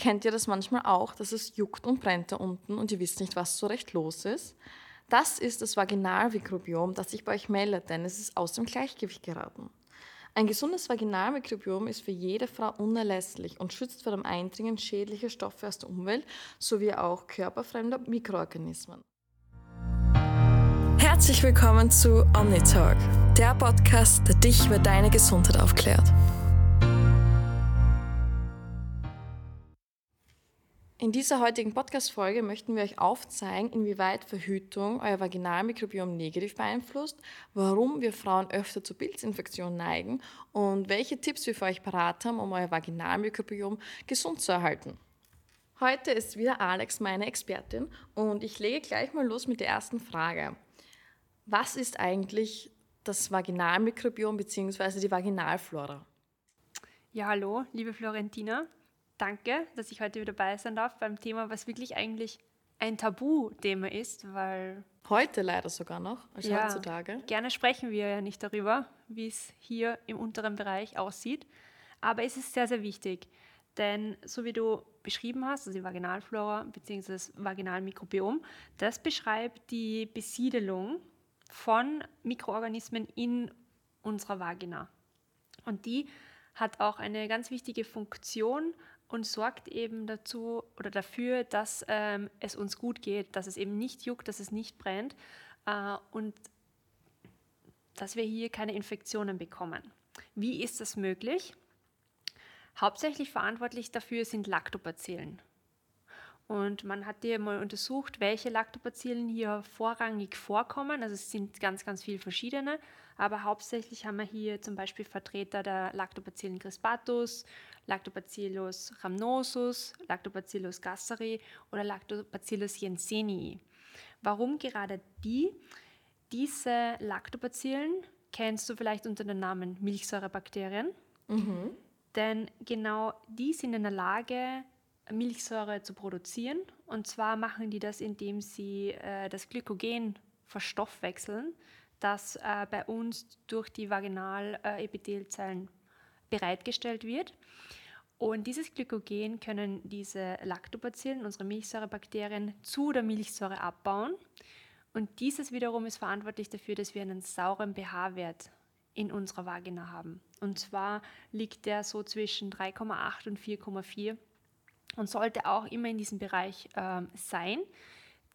Kennt ihr das manchmal auch, dass es juckt und brennt da unten und ihr wisst nicht, was so recht los ist? Das ist das Vaginalmikrobiom, das sich bei euch meldet, denn es ist aus dem Gleichgewicht geraten. Ein gesundes Vaginalmikrobiom ist für jede Frau unerlässlich und schützt vor dem Eindringen schädlicher Stoffe aus der Umwelt sowie auch körperfremder Mikroorganismen. Herzlich willkommen zu OmniTalk, der Podcast, der dich über deine Gesundheit aufklärt. In dieser heutigen Podcast-Folge möchten wir euch aufzeigen, inwieweit Verhütung euer Vaginalmikrobiom negativ beeinflusst, warum wir Frauen öfter zu Pilzinfektionen neigen und welche Tipps wir für euch parat haben, um euer Vaginalmikrobiom gesund zu erhalten. Heute ist wieder Alex meine Expertin und ich lege gleich mal los mit der ersten Frage. Was ist eigentlich das Vaginalmikrobiom bzw. die Vaginalflora? Ja, hallo, liebe Florentina danke, dass ich heute wieder dabei sein darf beim Thema, was wirklich eigentlich ein Tabuthema ist, weil. Heute leider sogar noch, also ja, heutzutage. Gerne sprechen wir ja nicht darüber, wie es hier im unteren Bereich aussieht. Aber es ist sehr, sehr wichtig. Denn so wie du beschrieben hast, also die Vaginalflora bzw. das Vaginalmikrobiom, das beschreibt die Besiedelung von Mikroorganismen in unserer Vagina. Und die hat auch eine ganz wichtige Funktion und sorgt eben dazu oder dafür, dass ähm, es uns gut geht, dass es eben nicht juckt, dass es nicht brennt äh, und dass wir hier keine Infektionen bekommen. Wie ist das möglich? Hauptsächlich verantwortlich dafür sind Lactobacillen. Und man hat hier mal untersucht, welche Lactobacillen hier vorrangig vorkommen. Also es sind ganz, ganz viele verschiedene, aber hauptsächlich haben wir hier zum Beispiel Vertreter der Lactobacillen crispatus, Lactobacillus rhamnosus, Lactobacillus gasseri oder Lactobacillus jensenii. Warum gerade die? Diese Lactobacillen kennst du vielleicht unter dem Namen Milchsäurebakterien. Mhm. Denn genau die sind in der Lage, Milchsäure zu produzieren. Und zwar machen die das, indem sie äh, das Glykogen verstoffwechseln, das äh, bei uns durch die Vaginalepithelzellen bereitgestellt wird. Und dieses Glykogen können diese Lactobacillen, unsere Milchsäurebakterien, zu der Milchsäure abbauen. Und dieses wiederum ist verantwortlich dafür, dass wir einen sauren pH-Wert in unserer Vagina haben. Und zwar liegt der so zwischen 3,8 und 4,4 und sollte auch immer in diesem Bereich ähm, sein.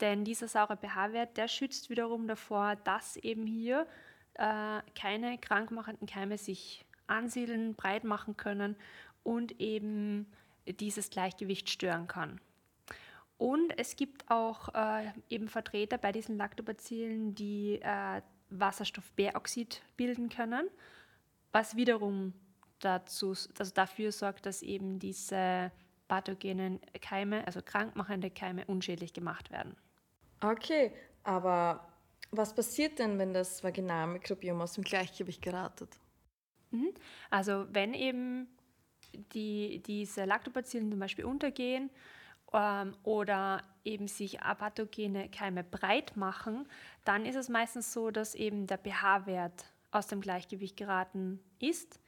Denn dieser saure pH-Wert, der schützt wiederum davor, dass eben hier äh, keine krankmachenden Keime sich ansiedeln, breit machen können und eben dieses Gleichgewicht stören kann. Und es gibt auch äh, eben Vertreter bei diesen Lactobacillen, die äh, Wasserstoffperoxid bilden können, was wiederum dazu, also dafür sorgt, dass eben diese pathogenen Keime, also krankmachende Keime, unschädlich gemacht werden. Okay, aber was passiert denn, wenn das Vaginalmikrobiom aus dem Gleichgewicht geratet? Mhm. Also wenn eben die, diese Lactobacillen zum Beispiel untergehen ähm, oder eben sich apathogene Keime breit machen, dann ist es meistens so, dass eben der pH-Wert aus dem Gleichgewicht geraten ist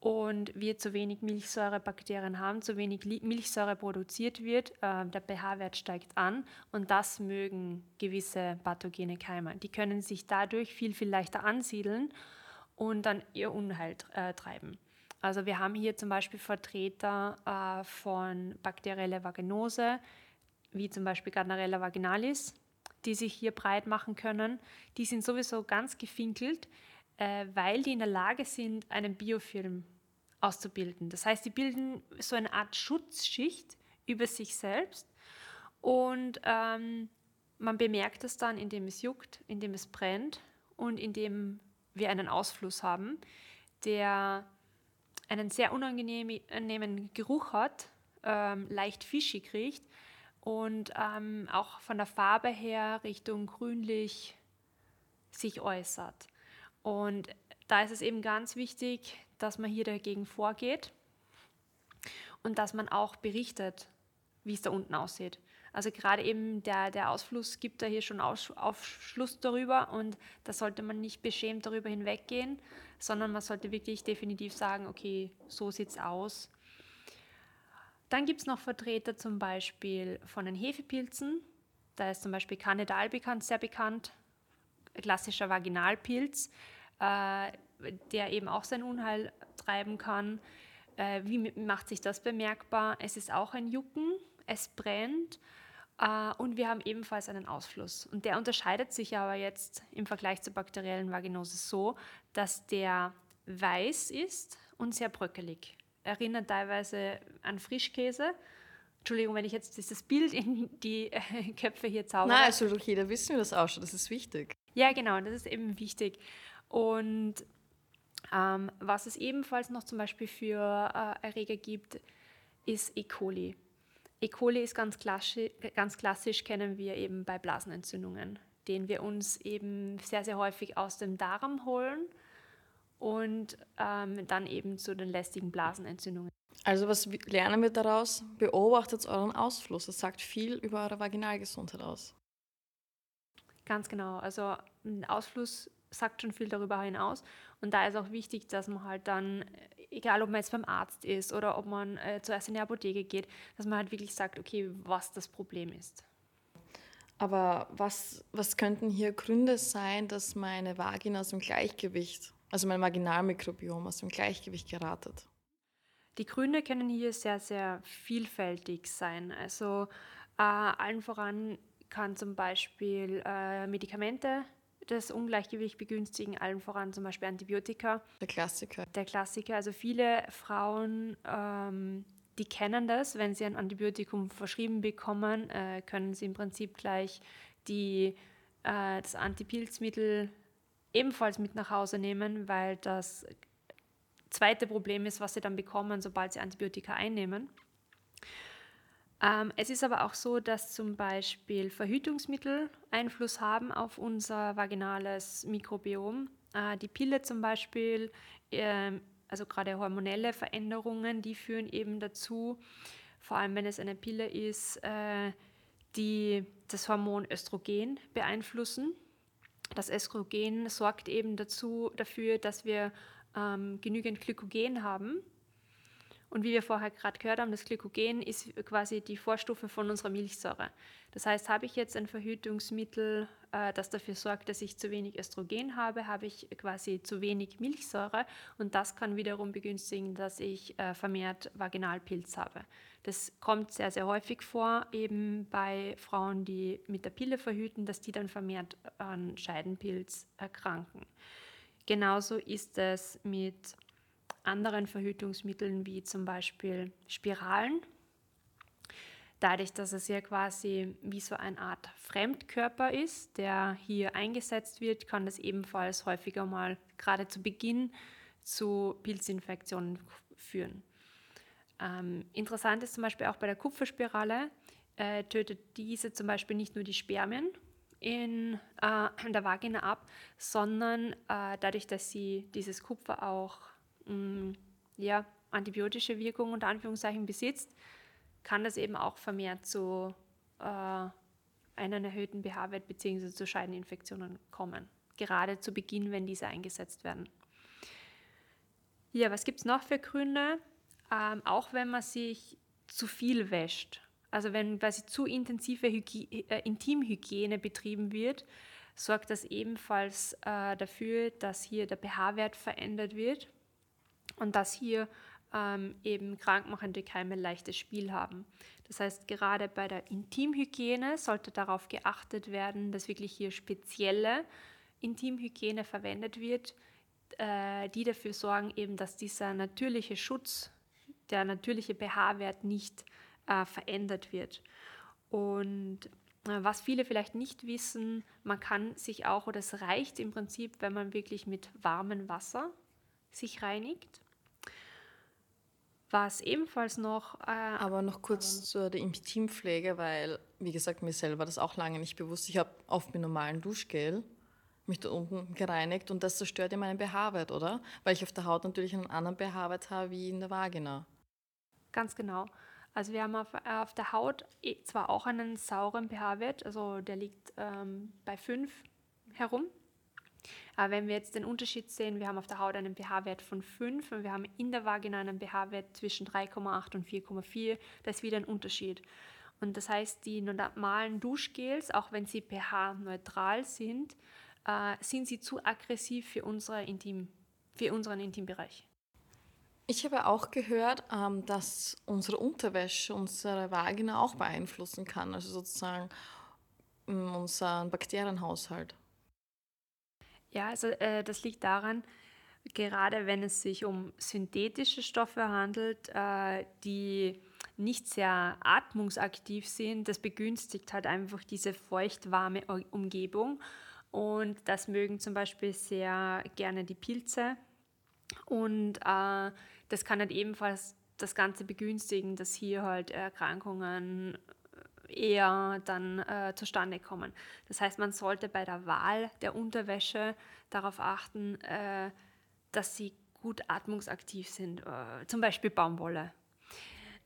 und wir zu wenig Milchsäurebakterien haben, zu wenig Milchsäure produziert wird, äh, der pH-Wert steigt an und das mögen gewisse pathogene Keime. Die können sich dadurch viel, viel leichter ansiedeln und dann ihr Unheil äh, treiben. Also wir haben hier zum Beispiel Vertreter äh, von bakterieller Vaginose, wie zum Beispiel Gardnerella vaginalis, die sich hier breit machen können. Die sind sowieso ganz gefinkelt, äh, weil die in der Lage sind, einen Biofilm auszubilden. Das heißt, die bilden so eine Art Schutzschicht über sich selbst und ähm, man bemerkt es dann, indem es juckt, indem es brennt und indem wir einen Ausfluss haben, der einen sehr unangenehmen Geruch hat, ähm, leicht fischig riecht und ähm, auch von der Farbe her Richtung grünlich sich äußert. Und da ist es eben ganz wichtig, dass man hier dagegen vorgeht und dass man auch berichtet, wie es da unten aussieht. Also gerade eben der, der Ausfluss gibt da hier schon Aufschluss darüber und da sollte man nicht beschämt darüber hinweggehen, sondern man sollte wirklich definitiv sagen, okay, so sieht es aus. Dann gibt es noch Vertreter zum Beispiel von den Hefepilzen. Da ist zum Beispiel Candida albicans sehr bekannt, klassischer Vaginalpilz, äh, der eben auch sein Unheil treiben kann. Äh, wie macht sich das bemerkbar? Es ist auch ein Jucken, es brennt und wir haben ebenfalls einen Ausfluss. Und der unterscheidet sich aber jetzt im Vergleich zur bakteriellen Vaginose so, dass der weiß ist und sehr bröckelig. Erinnert teilweise an Frischkäse. Entschuldigung, wenn ich jetzt dieses Bild in die äh, Köpfe hier zaubere. Nein, also doch jeder wissen, wie das ausschaut. Das ist wichtig. Ja, genau, das ist eben wichtig. Und ähm, was es ebenfalls noch zum Beispiel für äh, Erreger gibt, ist E. coli. E. coli ist ganz klassisch, ganz klassisch, kennen wir eben bei Blasenentzündungen, den wir uns eben sehr, sehr häufig aus dem Darm holen und ähm, dann eben zu den lästigen Blasenentzündungen. Also was lernen wir daraus? Beobachtet euren Ausfluss. Das sagt viel über eure Vaginalgesundheit aus. Ganz genau. Also ein Ausfluss sagt schon viel darüber hinaus. Und da ist auch wichtig, dass man halt dann, egal ob man jetzt beim Arzt ist oder ob man äh, zuerst in die Apotheke geht, dass man halt wirklich sagt, okay, was das Problem ist. Aber was, was könnten hier Gründe sein, dass meine Vagina aus dem Gleichgewicht, also mein Vaginalmikrobiom aus dem Gleichgewicht geratet? Die Gründe können hier sehr, sehr vielfältig sein. Also äh, allen voran kann zum Beispiel äh, Medikamente das Ungleichgewicht begünstigen, allen voran zum Beispiel Antibiotika. Der Klassiker. Der Klassiker. Also viele Frauen, ähm, die kennen das, wenn sie ein Antibiotikum verschrieben bekommen, äh, können sie im Prinzip gleich die, äh, das Antipilzmittel ebenfalls mit nach Hause nehmen, weil das zweite Problem ist, was sie dann bekommen, sobald sie Antibiotika einnehmen. Ähm, es ist aber auch so, dass zum Beispiel Verhütungsmittel Einfluss haben auf unser vaginales Mikrobiom. Äh, die Pille zum Beispiel, äh, also gerade hormonelle Veränderungen, die führen eben dazu, vor allem wenn es eine Pille ist, äh, die das Hormon Östrogen beeinflussen. Das Östrogen sorgt eben dazu, dafür, dass wir ähm, genügend Glykogen haben und wie wir vorher gerade gehört haben, das Glykogen ist quasi die Vorstufe von unserer Milchsäure. Das heißt, habe ich jetzt ein Verhütungsmittel, äh, das dafür sorgt, dass ich zu wenig Östrogen habe, habe ich quasi zu wenig Milchsäure und das kann wiederum begünstigen, dass ich äh, vermehrt Vaginalpilz habe. Das kommt sehr, sehr häufig vor, eben bei Frauen, die mit der Pille verhüten, dass die dann vermehrt an Scheidenpilz erkranken. Genauso ist es mit anderen Verhütungsmitteln wie zum Beispiel Spiralen. Dadurch, dass es ja quasi wie so eine Art Fremdkörper ist, der hier eingesetzt wird, kann das ebenfalls häufiger mal gerade zu Beginn zu Pilzinfektionen führen. Ähm, interessant ist zum Beispiel auch bei der Kupferspirale, äh, tötet diese zum Beispiel nicht nur die Spermien in, äh, der Vagina ab, sondern äh, dadurch, dass sie dieses Kupfer auch mm, ja, antibiotische Wirkung unter Anführungszeichen besitzt, kann das eben auch vermehrt zu äh, einem erhöhten pH-Wert bzw. zu Scheideninfektionen kommen. Gerade zu Beginn, wenn diese eingesetzt werden. Ja, was gibt es noch für Gründe? Ähm, auch wenn man sich zu viel wäscht, also wenn quasi zu intensive Hygie äh, Intimhygiene betrieben wird, sorgt das ebenfalls äh, dafür, dass hier der pH-Wert verändert wird und dass hier ähm, eben krankmachende Keime leichtes Spiel haben. Das heißt, gerade bei der Intimhygiene sollte darauf geachtet werden, dass wirklich hier spezielle Intimhygiene verwendet wird, äh, die dafür sorgen, eben, dass dieser natürliche Schutz, der natürliche pH-Wert nicht äh, verändert wird. Und äh, was viele vielleicht nicht wissen, man kann sich auch, oder es reicht im Prinzip, wenn man wirklich mit warmem Wasser sich reinigt. Was ebenfalls noch. Äh, aber noch kurz zur der Intimpflege, weil, wie gesagt, mir selber das auch lange nicht bewusst. Ich habe oft mit normalem Duschgel mich da unten gereinigt und das zerstört ja meinen pH-Wert, oder? Weil ich auf der Haut natürlich einen anderen pH-Wert habe wie in der Vagina. Ganz genau. Also wir haben auf, auf der Haut eh zwar auch einen sauren pH-Wert, also der liegt ähm, bei 5 herum, wenn wir jetzt den Unterschied sehen, wir haben auf der Haut einen pH-Wert von 5 und wir haben in der Vagina einen pH-Wert zwischen 3,8 und 4,4, da ist wieder ein Unterschied. Und das heißt, die normalen Duschgels, auch wenn sie pH-neutral sind, äh, sind sie zu aggressiv für, unsere Intim, für unseren Intimbereich. Ich habe auch gehört, ähm, dass unsere Unterwäsche unsere Vagina auch beeinflussen kann, also sozusagen mm, unseren Bakterienhaushalt. Ja, also äh, das liegt daran, gerade wenn es sich um synthetische Stoffe handelt, äh, die nicht sehr atmungsaktiv sind, das begünstigt halt einfach diese feucht-warme Umgebung. Und das mögen zum Beispiel sehr gerne die Pilze. Und äh, das kann halt ebenfalls das Ganze begünstigen, dass hier halt Erkrankungen eher dann äh, zustande kommen. Das heißt, man sollte bei der Wahl der Unterwäsche darauf achten, äh, dass sie gut atmungsaktiv sind, äh, zum Beispiel Baumwolle.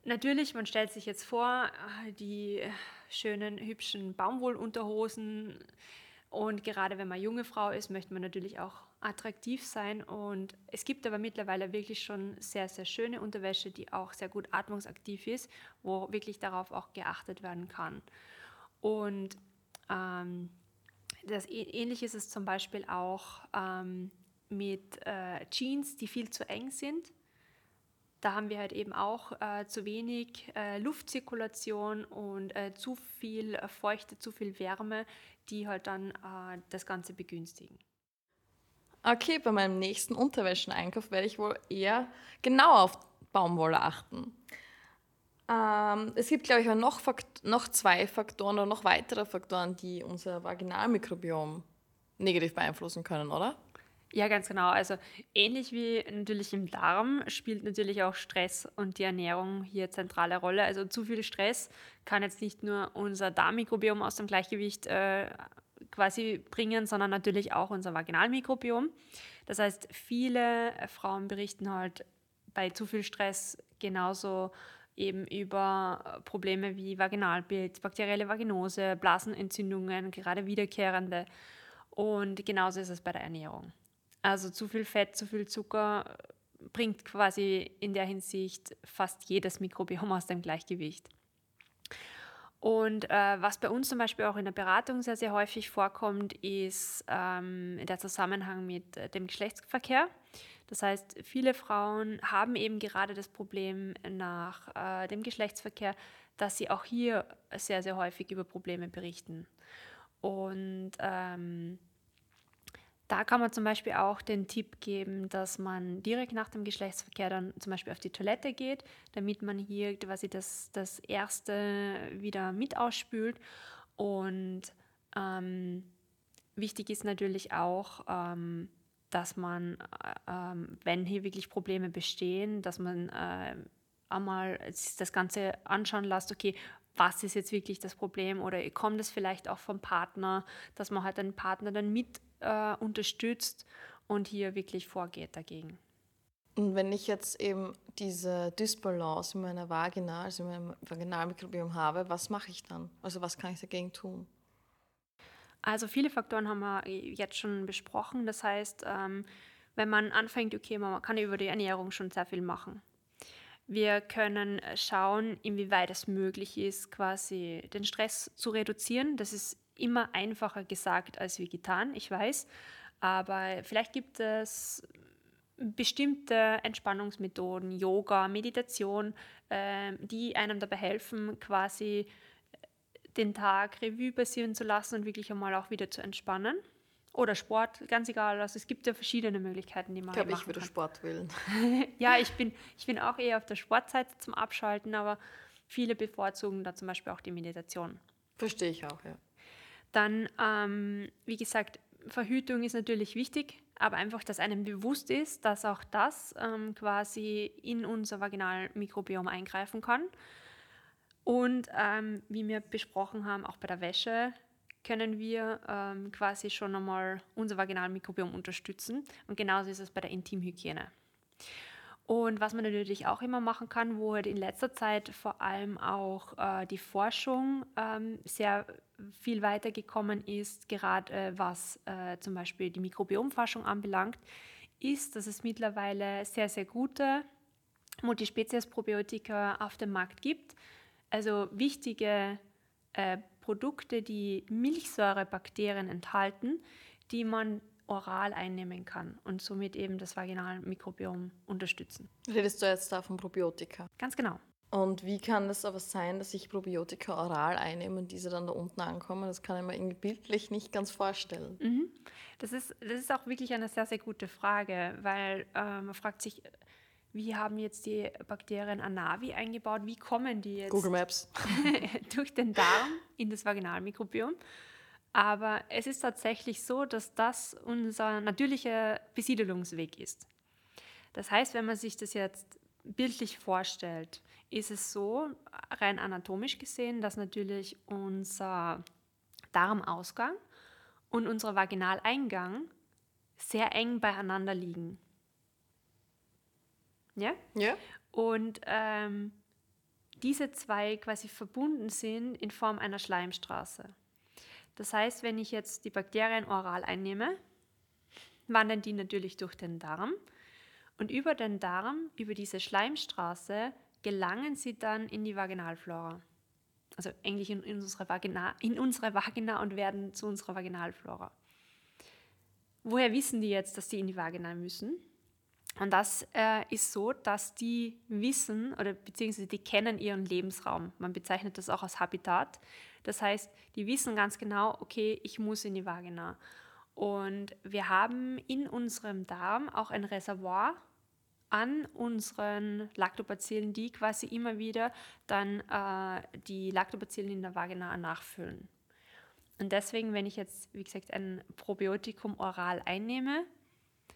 Natürlich, man stellt sich jetzt vor, äh, die schönen, hübschen Baumwollunterhosen und gerade wenn man junge Frau ist, möchte man natürlich auch attraktiv sein. Und es gibt aber mittlerweile wirklich schon sehr, sehr schöne Unterwäsche, die auch sehr gut atmungsaktiv ist, wo wirklich darauf auch geachtet werden kann. Und ähm, das ähnlich ist es zum Beispiel auch ähm, mit äh, Jeans, die viel zu eng sind. Da haben wir halt eben auch äh, zu wenig äh, Luftzirkulation und äh, zu viel Feuchte, zu viel Wärme, die halt dann äh, das Ganze begünstigen. Okay, bei meinem nächsten Unterwäscheneinkauf werde ich wohl eher genau auf Baumwolle achten. Ähm, es gibt, glaube ich, noch, noch zwei Faktoren oder noch weitere Faktoren, die unser Vaginalmikrobiom negativ beeinflussen können, oder? Ja, ganz genau. Also ähnlich wie natürlich im Darm spielt natürlich auch Stress und die Ernährung hier zentrale Rolle. Also zu viel Stress kann jetzt nicht nur unser Darmmikrobiom aus dem Gleichgewicht äh, quasi bringen, sondern natürlich auch unser Vaginalmikrobiom. Das heißt, viele Frauen berichten halt bei zu viel Stress genauso eben über Probleme wie Vaginalbild, bakterielle Vaginose, Blasenentzündungen, gerade wiederkehrende. Und genauso ist es bei der Ernährung. Also zu viel Fett, zu viel Zucker bringt quasi in der Hinsicht fast jedes Mikrobiom aus dem Gleichgewicht. Und äh, was bei uns zum Beispiel auch in der Beratung sehr, sehr häufig vorkommt, ist ähm, der Zusammenhang mit äh, dem Geschlechtsverkehr. Das heißt, viele Frauen haben eben gerade das Problem nach äh, dem Geschlechtsverkehr, dass sie auch hier sehr, sehr häufig über Probleme berichten. Und ähm, da kann man zum Beispiel auch den Tipp geben, dass man direkt nach dem Geschlechtsverkehr dann zum Beispiel auf die Toilette geht, damit man hier quasi das, das Erste wieder mit ausspült. Und ähm, wichtig ist natürlich auch, ähm, dass man, äh, wenn hier wirklich Probleme bestehen, dass man äh, einmal das Ganze anschauen lässt, okay, was ist jetzt wirklich das Problem oder kommt es vielleicht auch vom Partner, dass man halt den Partner dann mit äh, unterstützt und hier wirklich vorgeht dagegen. Und wenn ich jetzt eben diese Dysbalance in meiner Vagina, also in meinem Vaginalmikrobiom habe, was mache ich dann? Also was kann ich dagegen tun? Also viele Faktoren haben wir jetzt schon besprochen. Das heißt, ähm, wenn man anfängt, okay, man kann über die Ernährung schon sehr viel machen. Wir können schauen, inwieweit es möglich ist, quasi den Stress zu reduzieren. Das ist immer einfacher gesagt als wie getan, ich weiß. Aber vielleicht gibt es bestimmte Entspannungsmethoden, Yoga, Meditation, äh, die einem dabei helfen, quasi den Tag Revue passieren zu lassen und wirklich einmal auch wieder zu entspannen. Oder Sport, ganz egal. Also es gibt ja verschiedene Möglichkeiten, die man ich glaube, ich würde. Sport wählen. ja, ich bin, ich bin auch eher auf der Sportseite zum Abschalten, aber viele bevorzugen da zum Beispiel auch die Meditation. Verstehe ich auch, ja. Dann, ähm, wie gesagt, Verhütung ist natürlich wichtig, aber einfach, dass einem bewusst ist, dass auch das ähm, quasi in unser Vaginalmikrobiom eingreifen kann. Und ähm, wie wir besprochen haben, auch bei der Wäsche können wir ähm, quasi schon einmal unser Vaginalmikrobiom unterstützen. Und genauso ist es bei der Intimhygiene. Und was man natürlich auch immer machen kann, wo halt in letzter Zeit vor allem auch äh, die Forschung ähm, sehr viel weitergekommen ist, gerade äh, was äh, zum Beispiel die Mikrobiomforschung anbelangt, ist, dass es mittlerweile sehr, sehr gute Multispezies-Probiotika auf dem Markt gibt. Also wichtige äh, Produkte, die Milchsäurebakterien enthalten, die man oral einnehmen kann und somit eben das Vaginalmikrobiom unterstützen. Redest du jetzt da von Probiotika? Ganz genau. Und wie kann das aber sein, dass ich Probiotika oral einnehme und diese dann da unten ankommen? Das kann ich mir irgendwie bildlich nicht ganz vorstellen. Mhm. Das, ist, das ist auch wirklich eine sehr, sehr gute Frage, weil äh, man fragt sich, wie haben jetzt die Bakterien Anavi eingebaut? Wie kommen die jetzt Google Maps. durch den Darm in das Vaginalmikrobiom? Aber es ist tatsächlich so, dass das unser natürlicher Besiedelungsweg ist. Das heißt, wenn man sich das jetzt bildlich vorstellt, ist es so, rein anatomisch gesehen, dass natürlich unser Darmausgang und unser Vaginaleingang sehr eng beieinander liegen. Ja? Ja. Und ähm, diese zwei quasi verbunden sind in Form einer Schleimstraße. Das heißt, wenn ich jetzt die Bakterien oral einnehme, wandern die natürlich durch den Darm und über den Darm, über diese Schleimstraße, gelangen sie dann in die Vaginalflora. Also eigentlich in, unsere Vagina, in unsere Vagina und werden zu unserer Vaginalflora. Woher wissen die jetzt, dass sie in die Vagina müssen? Und das äh, ist so, dass die wissen oder beziehungsweise die kennen ihren Lebensraum. Man bezeichnet das auch als Habitat. Das heißt, die wissen ganz genau, okay, ich muss in die Vagina. Und wir haben in unserem Darm auch ein Reservoir an unseren Lactobacillen, die quasi immer wieder dann äh, die Lactobacillen in der Vagina nachfüllen. Und deswegen, wenn ich jetzt, wie gesagt, ein Probiotikum oral einnehme,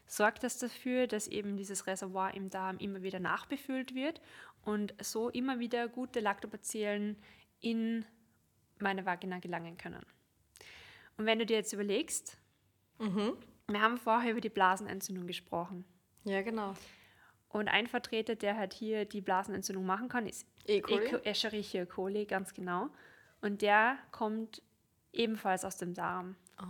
sorgt das dafür, dass eben dieses Reservoir im Darm immer wieder nachbefüllt wird und so immer wieder gute Lactobacillen in meine Vagina gelangen können. Und wenn du dir jetzt überlegst, mhm. wir haben vorher über die Blasenentzündung gesprochen. Ja, genau. Und ein Vertreter, der halt hier die Blasenentzündung machen kann, ist E. coli. E. Escherichia coli, ganz genau. Und der kommt ebenfalls aus dem Darm. Ah.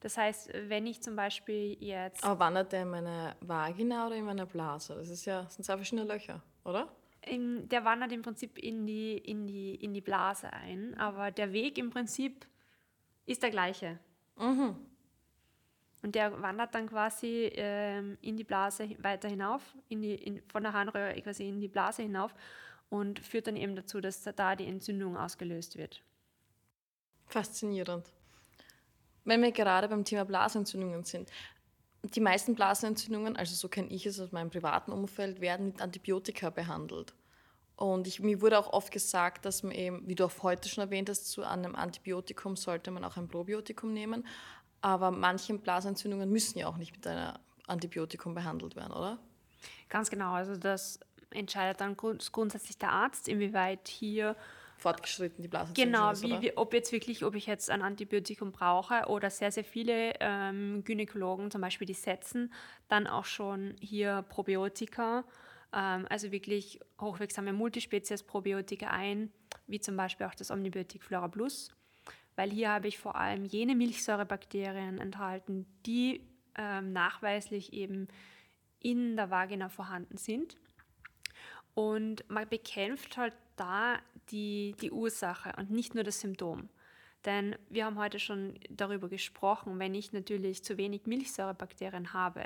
Das heißt, wenn ich zum Beispiel jetzt. Aber wandert der in meine Vagina oder in meine Blase? Das ist ja, das sind zwei verschiedene Löcher, oder? In, der wandert im Prinzip in die, in, die, in die Blase ein, aber der Weg im Prinzip ist der gleiche. Mhm. Und der wandert dann quasi ähm, in die Blase weiter hinauf, in die, in, von der Harnröhre quasi in die Blase hinauf und führt dann eben dazu, dass da die Entzündung ausgelöst wird. Faszinierend. Wenn wir gerade beim Thema Blasenentzündungen sind, die meisten Blasenentzündungen, also so kenne ich es aus meinem privaten Umfeld, werden mit Antibiotika behandelt. Und ich, mir wurde auch oft gesagt, dass man eben, wie du auch heute schon erwähnt hast, zu einem Antibiotikum sollte man auch ein Probiotikum nehmen. Aber manche Blasenentzündungen müssen ja auch nicht mit einem Antibiotikum behandelt werden, oder? Ganz genau. Also das entscheidet dann grundsätzlich der Arzt, inwieweit hier fortgeschritten die Blasenentzündung genau, ist. Genau, ob jetzt wirklich, ob ich jetzt ein Antibiotikum brauche oder sehr, sehr viele ähm, Gynäkologen zum Beispiel, die setzen dann auch schon hier Probiotika, also wirklich hochwirksame Multispezies-Probiotika ein, wie zum Beispiel auch das Omnibiotik Flora Plus weil hier habe ich vor allem jene Milchsäurebakterien enthalten, die ähm, nachweislich eben in der Vagina vorhanden sind. Und man bekämpft halt da die, die Ursache und nicht nur das Symptom. Denn wir haben heute schon darüber gesprochen, wenn ich natürlich zu wenig Milchsäurebakterien habe,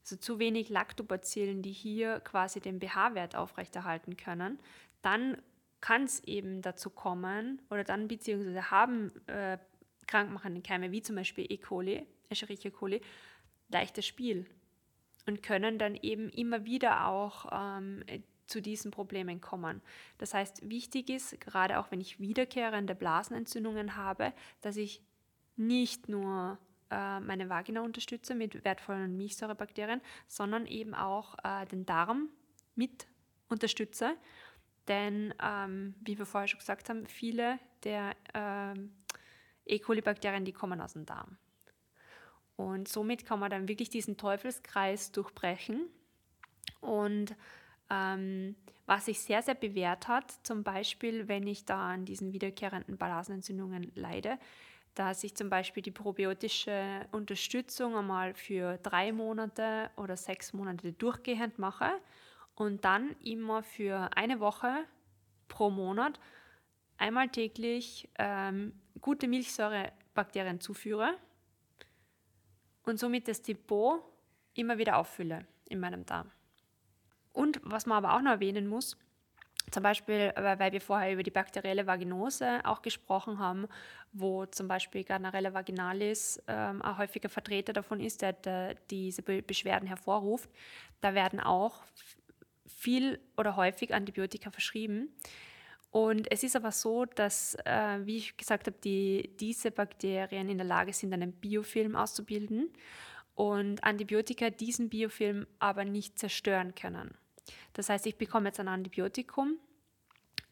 also zu wenig Lactobacillen, die hier quasi den pH-Wert aufrechterhalten können, dann kann es eben dazu kommen oder dann beziehungsweise haben äh, krankmachende Keime wie zum Beispiel E. coli, Escherichia coli, leichtes Spiel und können dann eben immer wieder auch ähm, zu diesen Problemen kommen. Das heißt, wichtig ist, gerade auch wenn ich wiederkehrende Blasenentzündungen habe, dass ich nicht nur äh, meine Vagina unterstütze mit wertvollen Milchsäurebakterien, sondern eben auch äh, den Darm mit unterstütze denn, ähm, wie wir vorher schon gesagt haben, viele der ähm, E. coli-Bakterien, die kommen aus dem Darm. Und somit kann man dann wirklich diesen Teufelskreis durchbrechen Und ähm, was sich sehr, sehr bewährt hat, zum Beispiel, wenn ich da an diesen wiederkehrenden Blasenentzündungen leide, dass ich zum Beispiel die probiotische Unterstützung einmal für drei Monate oder sechs Monate durchgehend mache und dann immer für eine Woche pro Monat einmal täglich ähm, gute Milchsäurebakterien zuführe und somit das Depot immer wieder auffülle in meinem Darm. Und was man aber auch noch erwähnen muss, zum Beispiel, äh, weil wir vorher über die bakterielle Vaginose auch gesprochen haben, wo zum Beispiel Gardnerella vaginalis ähm, ein häufiger Vertreter davon ist, der, der diese Beschwerden hervorruft. Da werden auch viel oder häufig Antibiotika verschrieben. Und es ist aber so, dass, äh, wie ich gesagt habe, die, diese Bakterien in der Lage sind, einen Biofilm auszubilden und Antibiotika diesen Biofilm aber nicht zerstören können. Das heißt, ich bekomme jetzt ein Antibiotikum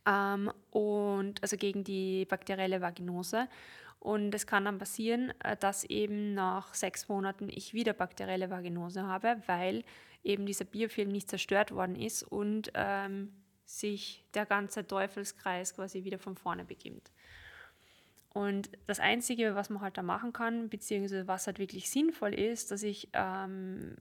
ähm, und also gegen die bakterielle Vaginose. Und es kann dann passieren, äh, dass eben nach sechs Monaten ich wieder bakterielle Vaginose habe, weil eben dieser Biofilm nicht zerstört worden ist und ähm, sich der ganze Teufelskreis quasi wieder von vorne beginnt. Und das Einzige, was man halt da machen kann, beziehungsweise was halt wirklich sinnvoll ist, dass ich ähm,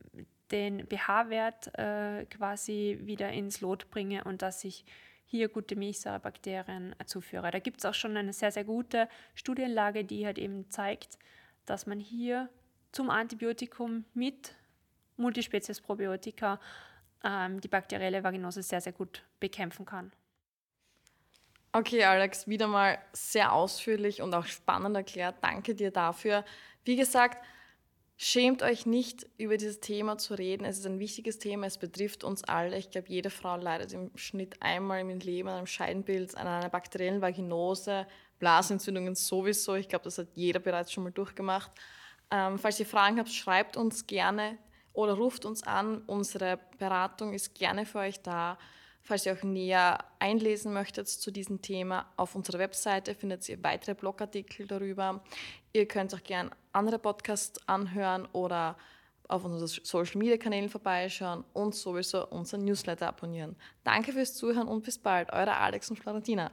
den pH-Wert äh, quasi wieder ins Lot bringe und dass ich hier gute Milchsäurebakterien zuführe. Da gibt es auch schon eine sehr, sehr gute Studienlage, die halt eben zeigt, dass man hier zum Antibiotikum mit Multispezies-Probiotika ähm, die bakterielle Vaginose sehr, sehr gut bekämpfen kann. Okay, Alex, wieder mal sehr ausführlich und auch spannend erklärt. Danke dir dafür. Wie gesagt, Schämt euch nicht, über dieses Thema zu reden. Es ist ein wichtiges Thema, es betrifft uns alle. Ich glaube, jede Frau leidet im Schnitt einmal im Leben an einem Scheidenpilz, an einer bakteriellen Vaginose, Blasenentzündungen sowieso. Ich glaube, das hat jeder bereits schon mal durchgemacht. Ähm, falls ihr Fragen habt, schreibt uns gerne oder ruft uns an. Unsere Beratung ist gerne für euch da. Falls ihr euch näher einlesen möchtet zu diesem Thema, auf unserer Webseite findet ihr weitere Blogartikel darüber. Ihr könnt auch gerne andere Podcasts anhören oder auf unseren Social Media Kanälen vorbeischauen und sowieso unseren Newsletter abonnieren. Danke fürs Zuhören und bis bald. Eure Alex und Florentina.